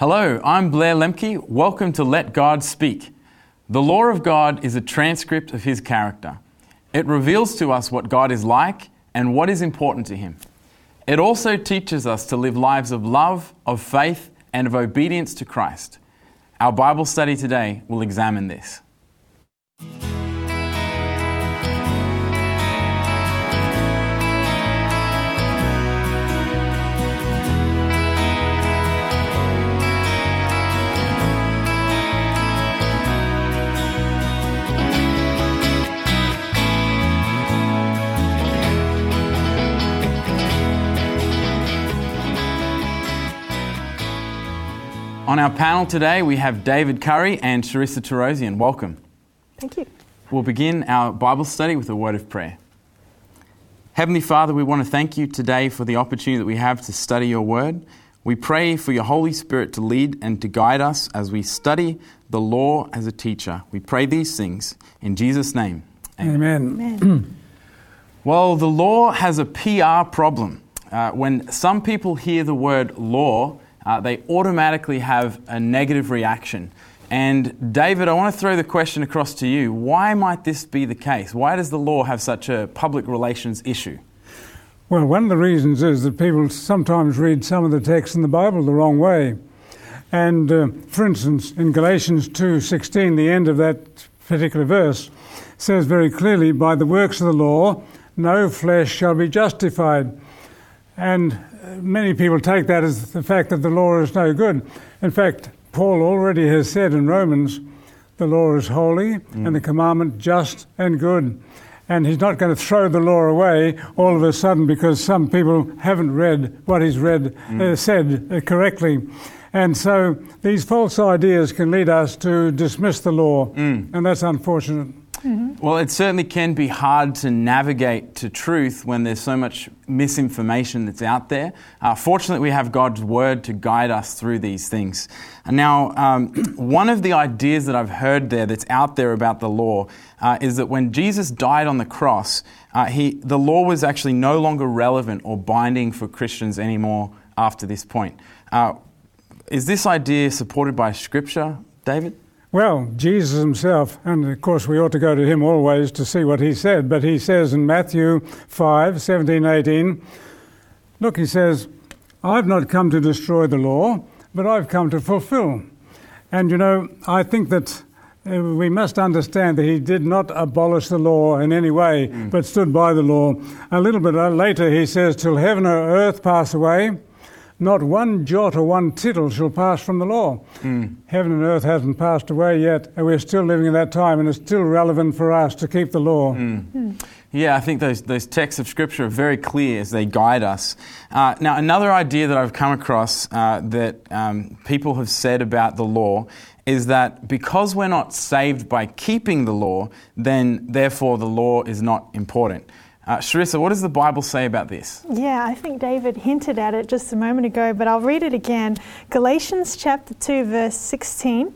Hello, I'm Blair Lemke. Welcome to Let God Speak. The law of God is a transcript of His character. It reveals to us what God is like and what is important to Him. It also teaches us to live lives of love, of faith, and of obedience to Christ. Our Bible study today will examine this. On our panel today, we have David Curry and Sharissa Tarosian. Welcome. Thank you. We'll begin our Bible study with a word of prayer. Heavenly Father, we want to thank you today for the opportunity that we have to study your word. We pray for your Holy Spirit to lead and to guide us as we study the law as a teacher. We pray these things in Jesus' name. Amen. Amen. Well, the law has a PR problem. Uh, when some people hear the word law, uh, they automatically have a negative reaction. And David, I want to throw the question across to you. Why might this be the case? Why does the law have such a public relations issue? Well, one of the reasons is that people sometimes read some of the texts in the Bible the wrong way. And uh, for instance, in Galatians 2:16, the end of that particular verse says very clearly, "By the works of the law, no flesh shall be justified." And many people take that as the fact that the law is no good. In fact, Paul already has said in Romans, the law is holy mm. and the commandment just and good. And he's not going to throw the law away all of a sudden because some people haven't read what he's read mm. uh, said uh, correctly. And so these false ideas can lead us to dismiss the law, mm. and that's unfortunate. Mm-hmm. Well, it certainly can be hard to navigate to truth when there's so much misinformation that's out there. Uh, fortunately, we have God's Word to guide us through these things. And now, um, one of the ideas that I've heard there that's out there about the law uh, is that when Jesus died on the cross, uh, he, the law was actually no longer relevant or binding for Christians anymore after this point. Uh, is this idea supported by Scripture, David? Well, Jesus himself, and of course we ought to go to him always to see what he said, but he says in Matthew 5 17, 18, look, he says, I've not come to destroy the law, but I've come to fulfill. And you know, I think that uh, we must understand that he did not abolish the law in any way, mm. but stood by the law. A little bit later, he says, Till heaven or earth pass away, not one jot or one tittle shall pass from the law. Mm. Heaven and earth hasn't passed away yet, and we're still living in that time, and it's still relevant for us to keep the law. Mm. Mm. Yeah, I think those, those texts of Scripture are very clear as they guide us. Uh, now, another idea that I've come across uh, that um, people have said about the law is that because we're not saved by keeping the law, then therefore the law is not important. Uh, Sharissa, what does the Bible say about this? Yeah, I think David hinted at it just a moment ago, but I'll read it again. Galatians chapter 2, verse 16.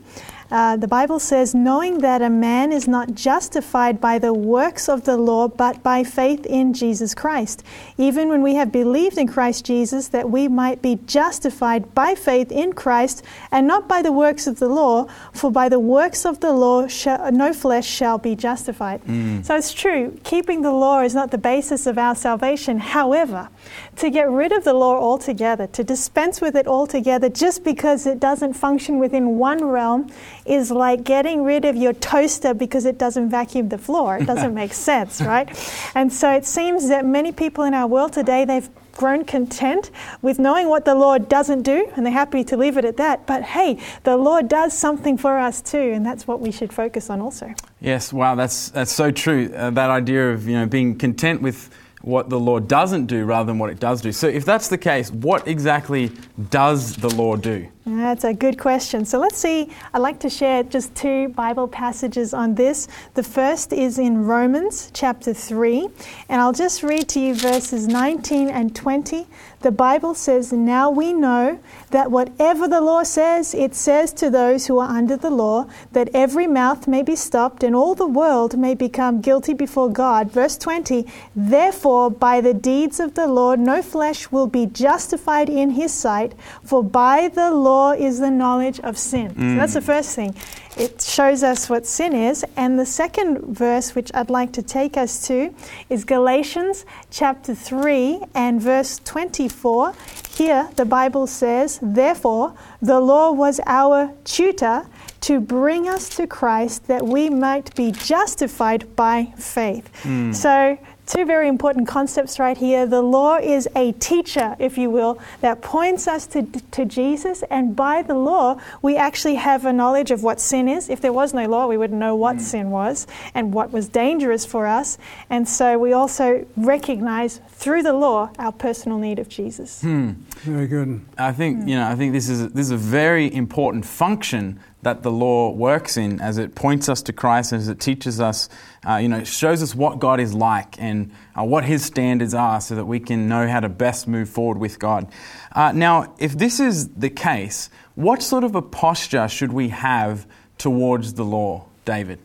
Uh, the Bible says, knowing that a man is not justified by the works of the law, but by faith in Jesus Christ. Even when we have believed in Christ Jesus, that we might be justified by faith in Christ and not by the works of the law, for by the works of the law no flesh shall be justified. Mm. So it's true, keeping the law is not the basis of our salvation. However, to get rid of the law altogether, to dispense with it altogether just because it doesn't function within one realm, is like getting rid of your toaster because it doesn't vacuum the floor. It doesn't make sense, right? And so it seems that many people in our world today, they've grown content with knowing what the Lord doesn't do, and they're happy to leave it at that. But hey, the Lord does something for us too, and that's what we should focus on also. Yes, wow, that's that's so true. Uh, that idea of you know being content with what the law doesn't do rather than what it does do. So, if that's the case, what exactly does the law do? That's a good question. So, let's see. I'd like to share just two Bible passages on this. The first is in Romans chapter 3, and I'll just read to you verses 19 and 20. The Bible says, Now we know that whatever the law says, it says to those who are under the law, that every mouth may be stopped and all the world may become guilty before God. Verse 20, Therefore, by the deeds of the Lord, no flesh will be justified in his sight, for by the law is the knowledge of sin. So mm. that's the first thing. It shows us what sin is. And the second verse, which I'd like to take us to, is Galatians chapter 3 and verse 24. Here, the Bible says, Therefore, the law was our tutor to bring us to Christ that we might be justified by faith. Hmm. So, two very important concepts right here. The law is a teacher, if you will, that points us to, to Jesus, and by the law, we actually have a knowledge of what sin is. If there was no law, we wouldn't know what mm. sin was and what was dangerous for us. And so we also recognize through the law our personal need of Jesus. Hmm. Very good. I think hmm. you know. I think this is this is a very important function that the law works in, as it points us to Christ, as it teaches us, uh, you know, shows us what God is like and uh, what His standards are, so that we can know how to best move forward with God. Uh, now, if this is the case, what sort of a posture should we have towards the law, David?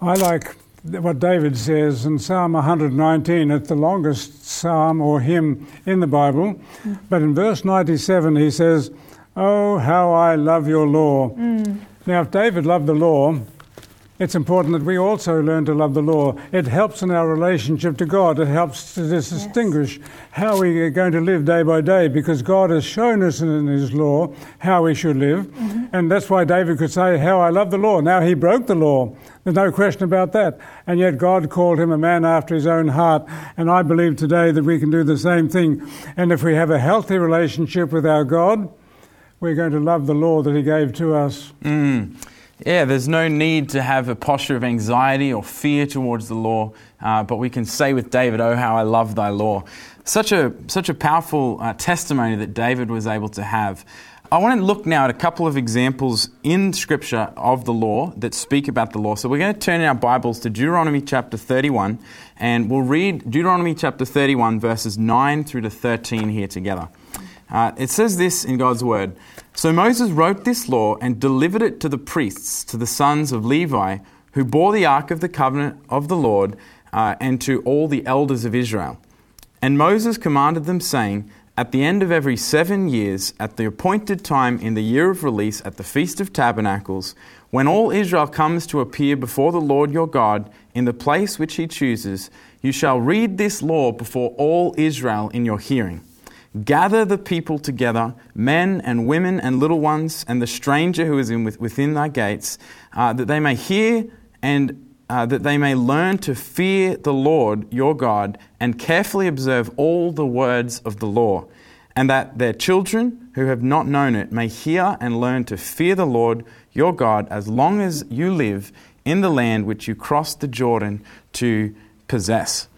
I like what David says in Psalm 119. It's the longest psalm or hymn in the Bible. But in verse 97, he says, Oh, how I love your law. Now, if David loved the law, it's important that we also learn to love the law. It helps in our relationship to God. It helps to dis- distinguish how we are going to live day by day because God has shown us in His law how we should live. Mm-hmm. And that's why David could say, How I love the law. Now, he broke the law. There's no question about that. And yet, God called him a man after his own heart. And I believe today that we can do the same thing. And if we have a healthy relationship with our God, we're going to love the law that He gave to us. Mm. Yeah, there's no need to have a posture of anxiety or fear towards the law, uh, but we can say with David, "Oh, how I love Thy law." Such a such a powerful uh, testimony that David was able to have. I want to look now at a couple of examples in Scripture of the law that speak about the law. So we're going to turn in our Bibles to Deuteronomy chapter 31, and we'll read Deuteronomy chapter 31, verses 9 through to 13 here together. Uh, it says this in God's Word. So Moses wrote this law and delivered it to the priests, to the sons of Levi, who bore the ark of the covenant of the Lord, uh, and to all the elders of Israel. And Moses commanded them, saying, At the end of every seven years, at the appointed time in the year of release, at the Feast of Tabernacles, when all Israel comes to appear before the Lord your God in the place which he chooses, you shall read this law before all Israel in your hearing. Gather the people together, men and women and little ones, and the stranger who is in within thy gates, uh, that they may hear and uh, that they may learn to fear the Lord your God and carefully observe all the words of the law, and that their children who have not known it may hear and learn to fear the Lord your God as long as you live in the land which you crossed the Jordan to possess.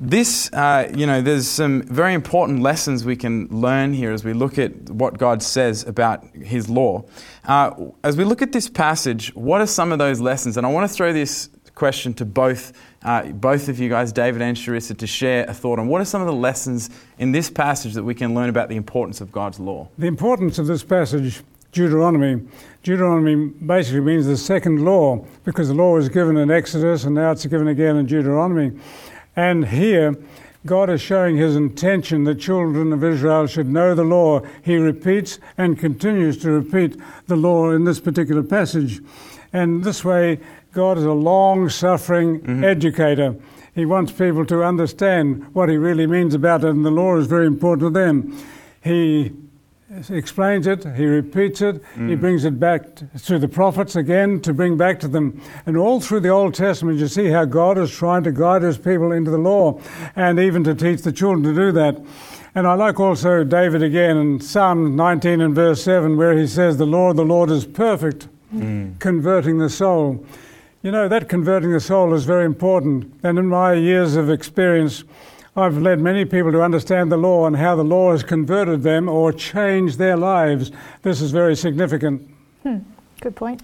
This, uh, you know, there's some very important lessons we can learn here as we look at what God says about His law. Uh, as we look at this passage, what are some of those lessons? And I want to throw this question to both, uh, both of you guys, David and Sharissa, to share a thought on what are some of the lessons in this passage that we can learn about the importance of God's law? The importance of this passage, Deuteronomy, Deuteronomy basically means the second law because the law was given in Exodus and now it's given again in Deuteronomy. And here, God is showing his intention that children of Israel should know the law. He repeats and continues to repeat the law in this particular passage. And this way, God is a long suffering mm-hmm. educator. He wants people to understand what he really means about it, and the law is very important to them. He explains it, he repeats it, mm. he brings it back to the prophets again to bring back to them. And all through the Old Testament, you see how God is trying to guide his people into the law and even to teach the children to do that. And I like also David again in Psalm 19 and verse 7, where he says, The Lord, the Lord is perfect, mm. converting the soul. You know, that converting the soul is very important. And in my years of experience, I've led many people to understand the law and how the law has converted them or changed their lives. This is very significant. Hmm, good point.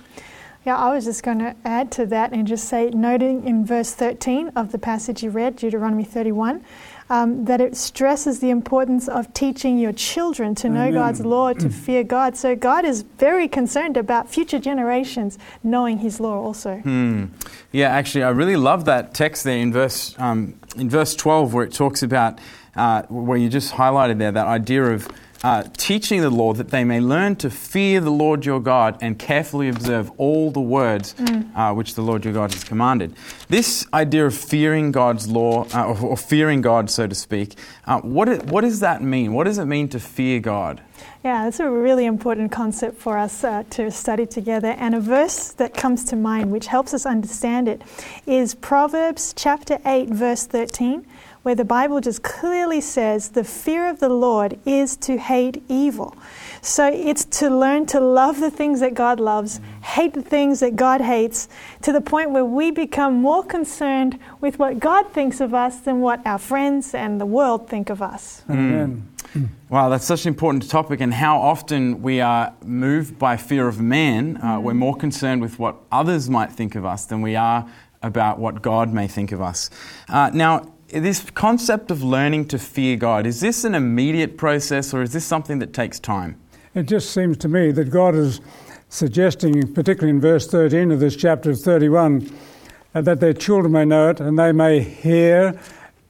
Yeah, I was just going to add to that and just say, noting in verse 13 of the passage you read, Deuteronomy 31, um, that it stresses the importance of teaching your children to know Amen. God's law, to fear God. So God is very concerned about future generations knowing His law also. Hmm. Yeah, actually, I really love that text there in verse um, in verse twelve, where it talks about uh, where you just highlighted there that idea of uh, teaching the law that they may learn to fear the Lord your God and carefully observe all the words uh, which the Lord your God has commanded. This idea of fearing God's law, uh, or, or fearing God, so to speak, uh, what, it, what does that mean? What does it mean to fear God? Yeah, it's a really important concept for us uh, to study together. And a verse that comes to mind, which helps us understand it, is Proverbs chapter 8, verse 13, where the Bible just clearly says, The fear of the Lord is to hate evil. So it's to learn to love the things that God loves, hate the things that God hates, to the point where we become more concerned with what God thinks of us than what our friends and the world think of us. Amen. Wow, that's such an important topic, and how often we are moved by fear of man. Uh, We're more concerned with what others might think of us than we are about what God may think of us. Uh, now, this concept of learning to fear God, is this an immediate process or is this something that takes time? It just seems to me that God is suggesting, particularly in verse 13 of this chapter 31, uh, that their children may know it and they may hear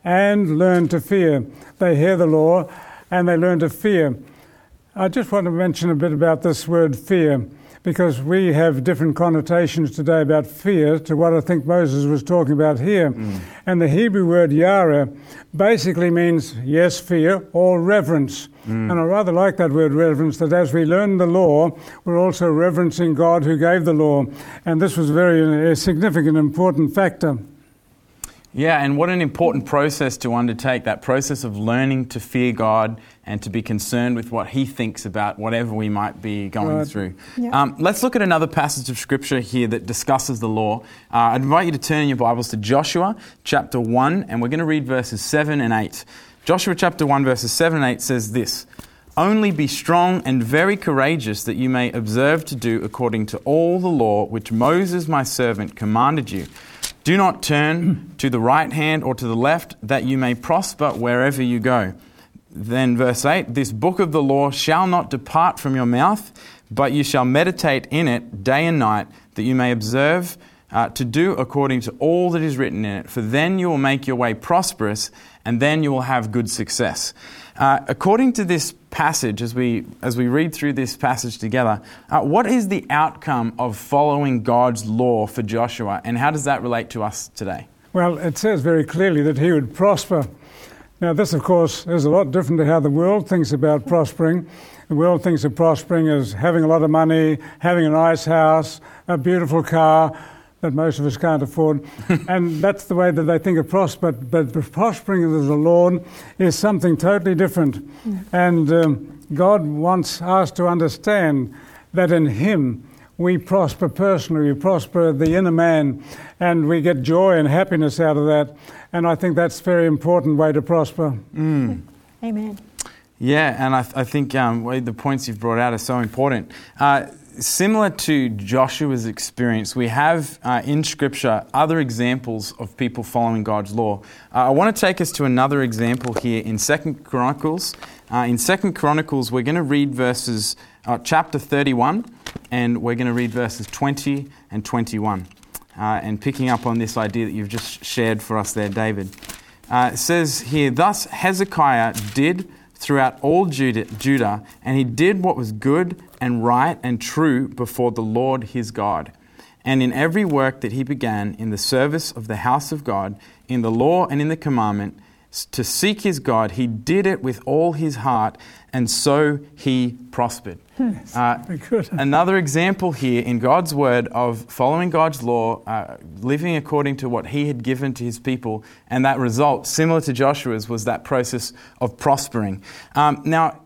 and learn to fear. They hear the law and they learn to fear. I just want to mention a bit about this word fear because we have different connotations today about fear to what I think Moses was talking about here. And the Hebrew word yara basically means yes, fear, or reverence. And I rather like that word reverence, that as we learn the law, we're also reverencing God who gave the law. And this was a very uh, significant, important factor. Yeah, and what an important process to undertake that process of learning to fear God and to be concerned with what He thinks about whatever we might be going Right. through. Yeah. Um, let's look at another passage of Scripture here that discusses the law. Uh, I'd invite you to turn in your Bibles to Joshua chapter 1, and we're going to read verses 7 and 8. Joshua chapter 1, verses 7 and 8 says this Only be strong and very courageous, that you may observe to do according to all the law which Moses my servant commanded you. Do not turn to the right hand or to the left, that you may prosper wherever you go. Then, verse 8 This book of the law shall not depart from your mouth, but you shall meditate in it day and night, that you may observe uh, to do according to all that is written in it. For then you will make your way prosperous, and then you will have good success. Uh, according to this passage, as we, as we read through this passage together, uh, what is the outcome of following God's law for Joshua, and how does that relate to us today? Well, it says very clearly that he would prosper. Now, this, of course, is a lot different to how the world thinks about prospering. The world thinks of prospering as having a lot of money, having a nice house, a beautiful car that most of us can't afford. and that's the way that they think of prosper. But the prospering of the Lord is something totally different. And um, God wants us to understand that in Him, we prosper personally, we prosper the inner man, and we get joy and happiness out of that. And I think that's a very important way to prosper. Amen. Yeah, and I, th- I think um, the points you've brought out are so important. Uh, similar to Joshua's experience, we have uh, in Scripture other examples of people following God's law. Uh, I want to take us to another example here in Second Chronicles. Uh, in Second Chronicles, we're going to read verses, uh, chapter 31, and we're going to read verses 20 and 21. Uh, and picking up on this idea that you've just shared for us there, David. Uh, it says here, Thus Hezekiah did throughout all Judah, and he did what was good and right and true before the Lord his God. And in every work that he began in the service of the house of God, in the law and in the commandment, to seek his God, he did it with all his heart, and so he prospered. Uh, good. Another example here in God's word of following God's law, uh, living according to what He had given to His people, and that result, similar to Joshua's, was that process of prospering. Um, now,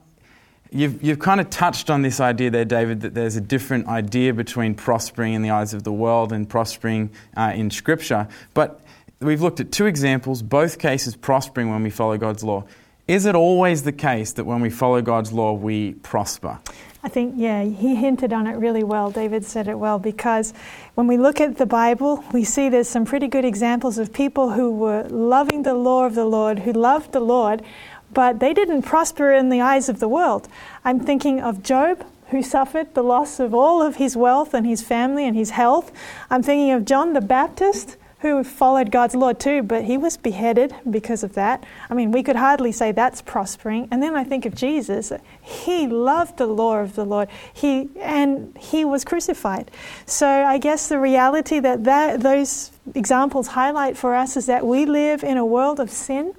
you've, you've kind of touched on this idea there, David, that there's a different idea between prospering in the eyes of the world and prospering uh, in Scripture. But we've looked at two examples, both cases prospering when we follow God's law. Is it always the case that when we follow God's law, we prosper? I think, yeah, he hinted on it really well. David said it well because when we look at the Bible, we see there's some pretty good examples of people who were loving the law of the Lord, who loved the Lord, but they didn't prosper in the eyes of the world. I'm thinking of Job, who suffered the loss of all of his wealth and his family and his health. I'm thinking of John the Baptist, who followed God's law too, but he was beheaded because of that. I mean, we could hardly say that's prospering. And then I think of Jesus. He loved the law of the Lord. He and he was crucified. So I guess the reality that, that those examples highlight for us is that we live in a world of sin,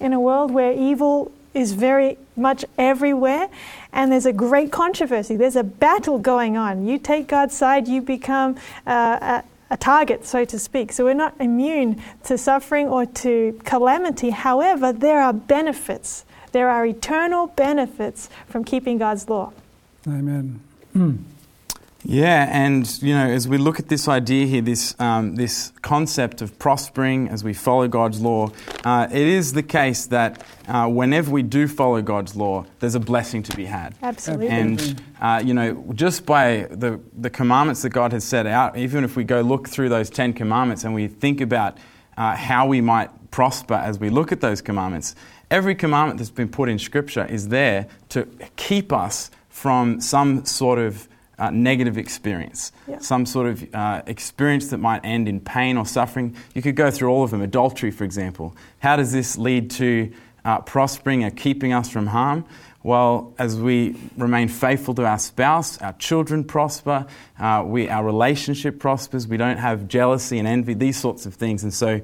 in a world where evil is very much everywhere, and there's a great controversy. There's a battle going on. You take God's side, you become uh, a target, so to speak. So we're not immune to suffering or to calamity. However, there are benefits. There are eternal benefits from keeping God's law. Amen. Yeah, and you know, as we look at this idea here, this um, this concept of prospering as we follow God's law, uh, it is the case that uh, whenever we do follow God's law, there's a blessing to be had. Absolutely. And uh, you know, just by the the commandments that God has set out, even if we go look through those Ten Commandments and we think about uh, how we might prosper as we look at those commandments, every commandment that's been put in Scripture is there to keep us from some sort of uh, negative experience, yeah. some sort of uh, experience that might end in pain or suffering. You could go through all of them. Adultery, for example. How does this lead to uh, prospering or keeping us from harm? Well, as we remain faithful to our spouse, our children prosper, uh, we, our relationship prospers, we don't have jealousy and envy, these sorts of things. And so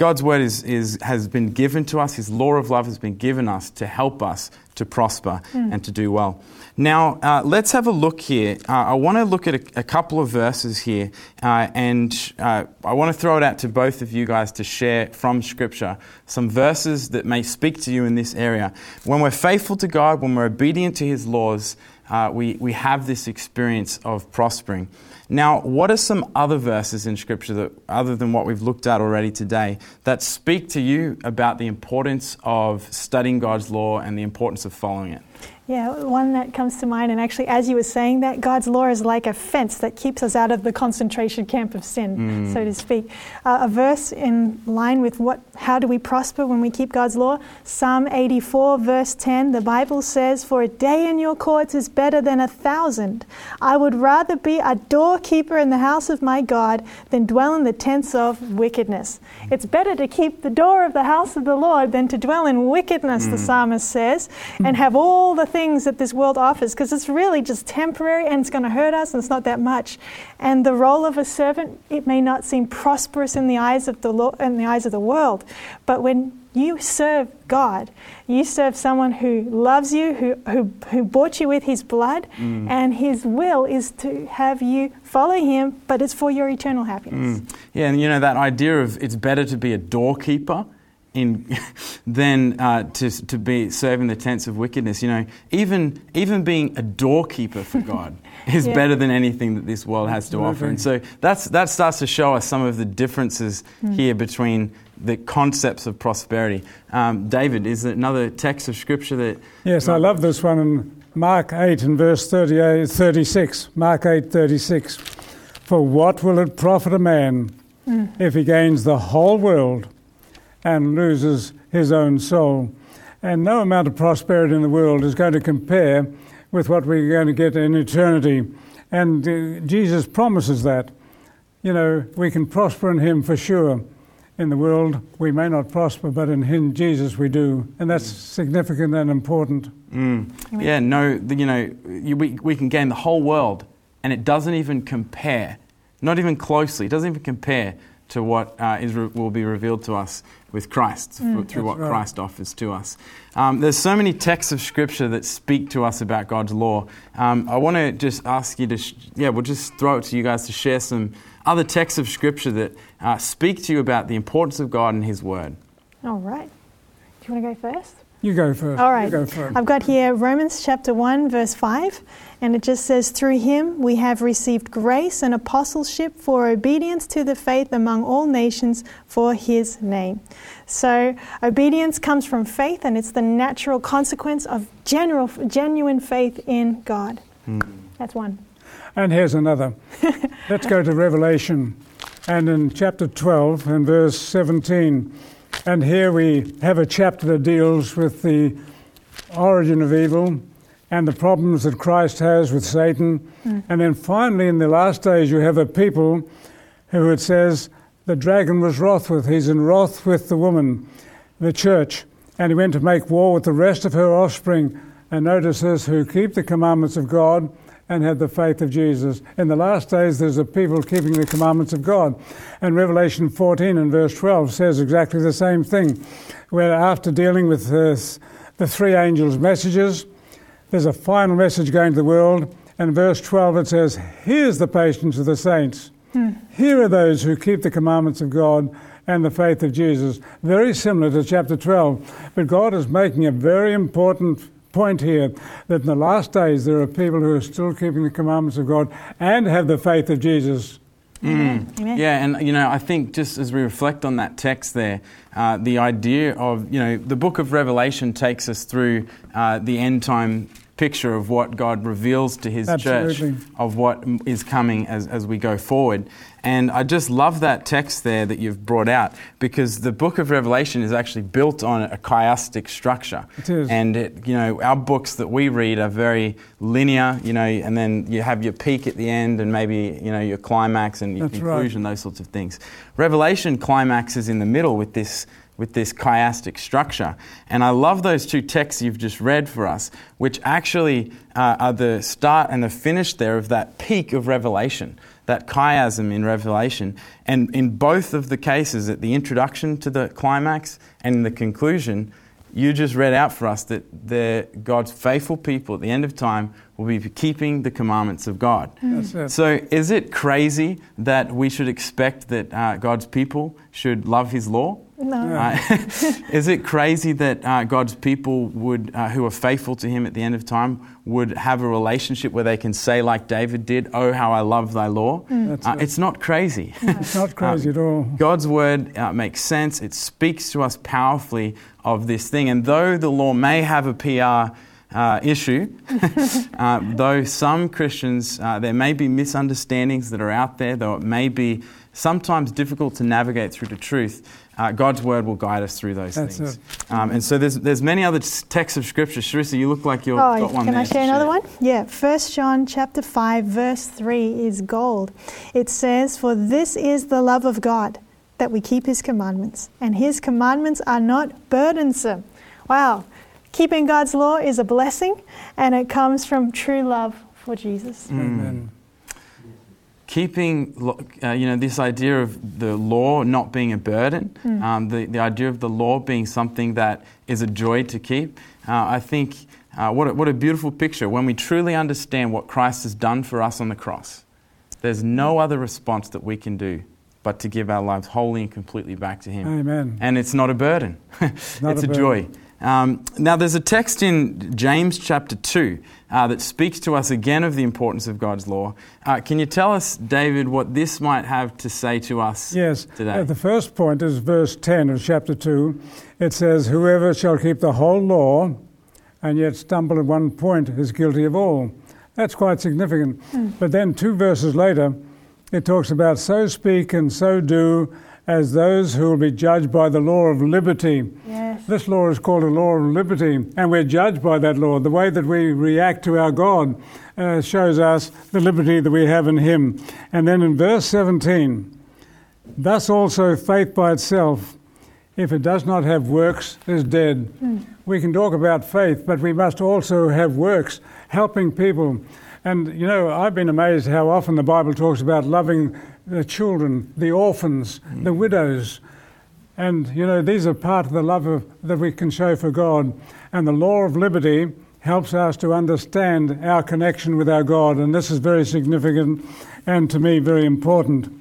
God's word is, is, has been given to us, His law of love has been given us to help us to prosper mm. and to do well. Now, uh, let's have a look here. Uh, I want to look at a, a, couple of verses here, uh, and uh, I want to throw it out to both of you guys to share from Scripture some verses that may speak to you in this area. When we're faithful to God, when we're obedient to His laws, uh, we, we have this experience of prospering. Now, what are some other verses in Scripture that, other than what we've looked at already today, that speak to you about the importance of studying God's law and the importance of following it? Yeah, one that comes to mind, and actually, as you were saying that, God's law is like a fence that keeps us out of the concentration camp of sin, mm. so to speak. Uh, a verse in line with what, how do we prosper when we keep God's law? Psalm 84, verse 10, the Bible says, For a day in your courts is better than a thousand. I would rather be a doorkeeper in the house of my God than dwell in the tents of wickedness. It's better to keep the door of the house of the Lord than to dwell in wickedness, mm. the psalmist says, and have all the things things that this world offers because it's really just temporary and it's going to hurt us and it's not that much. And the role of a servant, it may not seem prosperous in the eyes of the lo- in the eyes of the world, but when you serve God, you serve someone who loves you, who, who, who bought you with his blood, mm. and his will is to have you follow him, but it's for your eternal happiness. Mm. Yeah, and you know that idea of it's better to be a doorkeeper in than uh, to, to be serving the tents of wickedness. You know, even even being a doorkeeper for God is yeah. better than anything that this world has to offer. And so that's that starts to show us some of the differences mm. here between the concepts of prosperity. Um, David, is there another text of scripture that? Yes, I love this one in Mark eight and verse 38, 36. Mark eight thirty six. For what will it profit a man mm. if he gains the whole world? And loses his own soul. And no amount of prosperity in the world is going to compare with what we're going to get in eternity. And uh, Jesus promises that. You know, we can prosper in Him for sure. In the world, we may not prosper, but in Him, Jesus, we do. And that's significant and important. Mm. Yeah, no, you know, we, we can gain the whole world, and it doesn't even compare, not even closely, it doesn't even compare to what uh, is re- will be revealed to us with Christ mm, through what right. Christ offers to us. Um, there's so many texts of Scripture that speak to us about God's law. Um, I want to just ask you to, sh- yeah, we'll just throw it to you guys to share some other texts of Scripture that uh, speak to you about the importance of God and His Word. All right. Do you want to go first? You go first. All right. Go first. I've got here Romans chapter 1, verse 5, and it just says, Through him we have received grace and apostleship for obedience to the faith among all nations for his name. So, obedience comes from faith, and it's the natural consequence of general, genuine faith in God. Hmm. That's one. And here's another. Let's go to Revelation. And in chapter 12 and verse 17. And here we have a chapter that deals with the origin of evil and the problems that Christ has with Satan. Mm. And then finally, in the last days, you have a people who it says the dragon was wroth with. He's in wrath with the woman, the church. And he went to make war with the rest of her offspring. And notice this who keep the commandments of God and have the faith of Jesus. In the last days, there's a people keeping the commandments of God. And Revelation 14 and verse 12 says exactly the same thing, where after dealing with this, the three angels' messages, there's a final message going to the world. And verse 12 it says, Here's the patience of the saints. Hmm. Here are those who keep the commandments of God and the faith of Jesus. Very similar to chapter 12. But God is making a very important point here that in the last days there are people who are still keeping the commandments of God and have the faith of Jesus. Amen. Yeah, and you know, I think just as we reflect on that text there, uh, the idea of, you know, the book of Revelation takes us through uh, the end time picture of what God reveals to His Absolutely. church, of what is coming as, as we go forward. And I just love that text there that you've brought out because the book of Revelation is actually built on a chiastic structure. It is. And it, you know, our books that we read are very linear, you know, and then you have your peak at the end and maybe, you know, your climax and your That's right. conclusion, those sorts of things. Revelation climaxes in the middle with this with this chiastic structure. And I love those two texts you've just read for us, which actually uh, are the start and the finish there of that peak of Revelation, that chiasm in Revelation. And in both of the cases, at the introduction to the climax and in the conclusion, you just read out for us that the, God's faithful people at the end of time will be keeping the commandments of God. It. So, is it crazy that we should expect that uh, God's people should love His law? No. Uh, is it crazy that uh, God's people would, uh, who are faithful to Him at the end of time, would have a relationship where they can say, like David did, "Oh, how I love Thy law"? That's Uh, it. it's not crazy. It's not crazy at all. God's word uh, makes sense. It speaks to us powerfully of this thing. And though the law may have a PR uh, issue, uh, though some Christians, uh, there may be misunderstandings that are out there, though it may be sometimes difficult to navigate through the truth, uh, God's word will guide us through those That's things. Um, and so there's, there's many other texts of Scripture. Sharissa, you look like you've Oh, got one can there I share another one? Yeah, 1 John chapter 5 verse 3 is gold. It says, "For this is the love of God, that we keep his commandments, and his commandments are not burdensome." Wow. Keeping God's law is a blessing, and it comes from true love for Jesus. Mm. Amen. Keeping uh, you know this idea of the law not being a burden um, the, the idea of the law being something that is a joy to keep uh, i think uh, what, a, what a beautiful picture when we truly understand what christ has done for us on the cross there's no other response that we can do but to give our lives wholly and completely back to him Amen. and it's not a burden. not it's a a, burden. joy. Um, now, there's a text in James chapter 2 uh, that speaks to us again of the importance of God's law. Uh, can you tell us, David, what this might have to say to us Yes. today? Uh, the first point is verse 10 of chapter 2. It says, Whoever shall keep the whole law and yet stumble at one point is guilty of all. That's quite significant. But then two verses later, it talks about so speak and so do as those who will be judged by the law of liberty. Yes. This law is called a law of liberty, and we're judged by that law. The way that we react to our God uh, shows us the liberty that we have in Him. And then in verse 17, thus also faith by itself, if it does not have works, is dead. We can talk about faith, but we must also have works, helping people. And you know, I've been amazed how often the Bible talks about loving the children, the orphans, the widows. And you know, these are part of the love of, that we can show for God. And the law of liberty helps us to understand our connection with our God. And this is very significant and to me very important.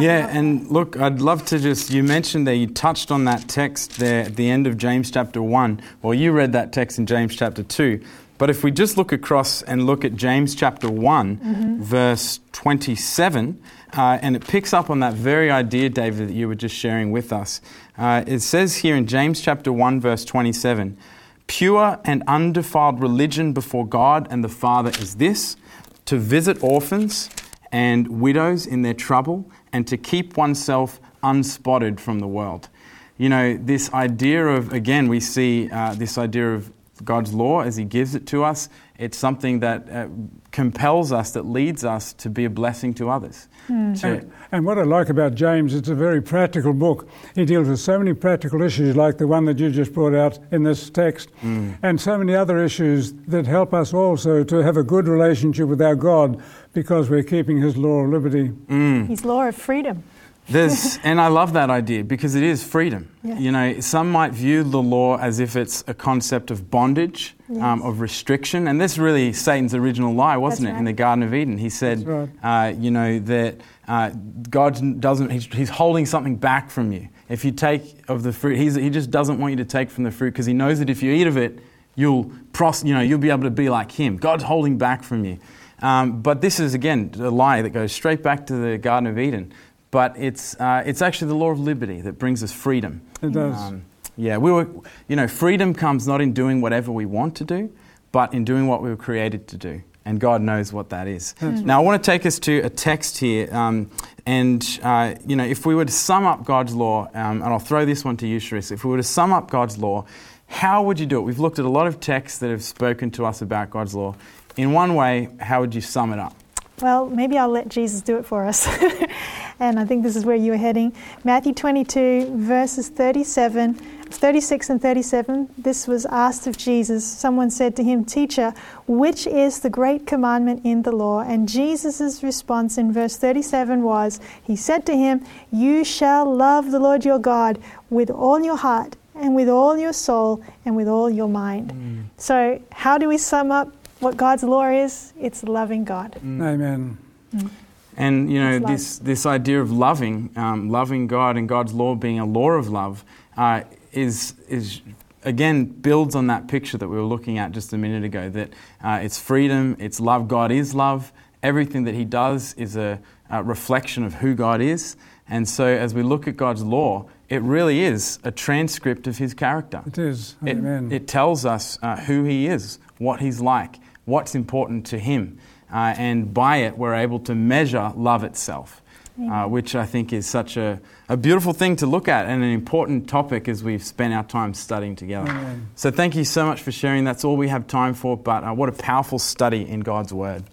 Yeah, and look, I'd love to just, you mentioned there, you touched on that text there at the end of James chapter 1. Well, you read that text in James chapter 2. But if we just look across and look at James chapter one verse 27, uh, and it picks up on that very idea, David, that you were just sharing with us. Uh, it says here in James chapter 1, verse 27, Pure and undefiled religion before God and the Father is this to visit orphans and widows in their trouble and to keep oneself unspotted from the world. You know, this idea of, again, we see uh, this idea of God's law as He gives it to us. It's something that uh, compels us, that leads us to be a blessing to others. Mm. To and, and, what I like about James, it's a very practical book. He deals with so many practical issues, like the one that you just brought out in this text, mm. and so many other issues that help us also to have a good relationship with our God because we're keeping His law of liberty. Mm. His law of freedom. There's, and I love that idea because it is freedom. Yeah. You know, some might view the law as if it's a concept of bondage, yes. um, of restriction, and this really Satan's original lie, wasn't That's it? Right. In the Garden of Eden, he said, right. uh, you know, that uh, God doesn't. He's, he's, holding something back from you. If you take of the fruit, he just doesn't want you to take from the fruit because he knows that if you eat of it, you'll, pros, you know, you'll be able to be like him. God's holding back from you. Um, but this is again a lie that goes straight back to the Garden of Eden but it's, uh, it's actually the law of liberty that brings us freedom. It does. Um, yeah, we were, you know, freedom comes not in doing whatever we want to do, but in doing what we were created to do. And God knows what that is. Mm-hmm. Now, I want to take us to a text here. Um, and, uh, you know, if we were to sum up God's law, um, and I'll throw this one to you, Sharice, if we were to sum up God's law, how would you do it? We've looked at a lot of texts that have spoken to us about God's law. In one way, how would you sum it up? Well, maybe I'll let Jesus do it for us. and I think this is where you are heading. Matthew 22, verses 37, 36 and 37. This was asked of Jesus. Someone said to him, Teacher, which is the great commandment in the law? And Jesus' response in verse 37 was, He said to him, You shall love the Lord your God with all your heart and with all your soul and with all your mind. Mm. So, how do we sum up what God's law is, it's loving God. Mm. Amen. Mm. And you know this this idea of loving, um, loving God and God's law being a law of love, uh, is is again builds on that picture that we were looking at just a minute ago. That uh, it's freedom, it's love. God is love. Everything that He does is a, a reflection of who God is. And so, as we look at God's law, it really is a transcript of His character. It is. Amen. It, it tells us uh, who He is, what He's like what's important to Him. Uh, and by it, we're able to measure love itself, uh, which I think is such a, a beautiful thing to look at and an important topic as we've spent our time studying together. Amen. So, thank you so much for sharing. That's all we have time for, but uh, what a powerful study in God's Word.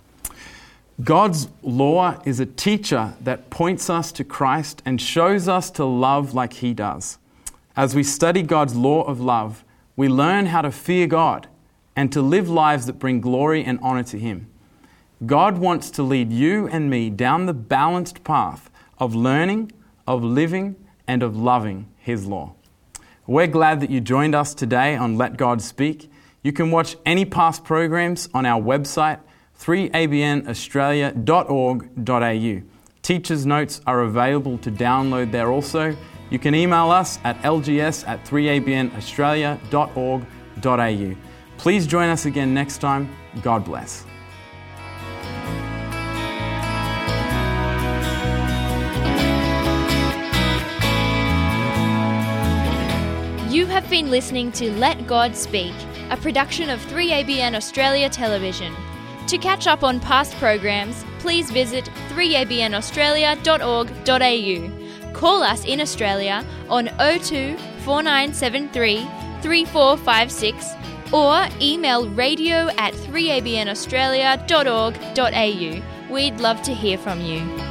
God's law is a teacher that points us to Christ and shows us to love like He does. As we study God's law of love, we learn how to fear God and to live lives that bring glory and honor to Him. God wants to lead you and me down the balanced path of learning, of living, and of loving His law. We're glad that you joined us today on Let God Speak. You can watch any past programs on our website, 3abnaustralia.org.au. Teachers' notes are available to download there also. You can email us at lgs at 3abnaustralia.org.au. Please join us again next time. God bless. You have been listening to Let God Speak, a production of 3ABN Australia Television. To catch up on past programs, please visit 3abnaustralia.org.au. Call us in Australia on 02 4973 3456 or email radio at 3abnaustralia.org.au. We'd love to hear from you.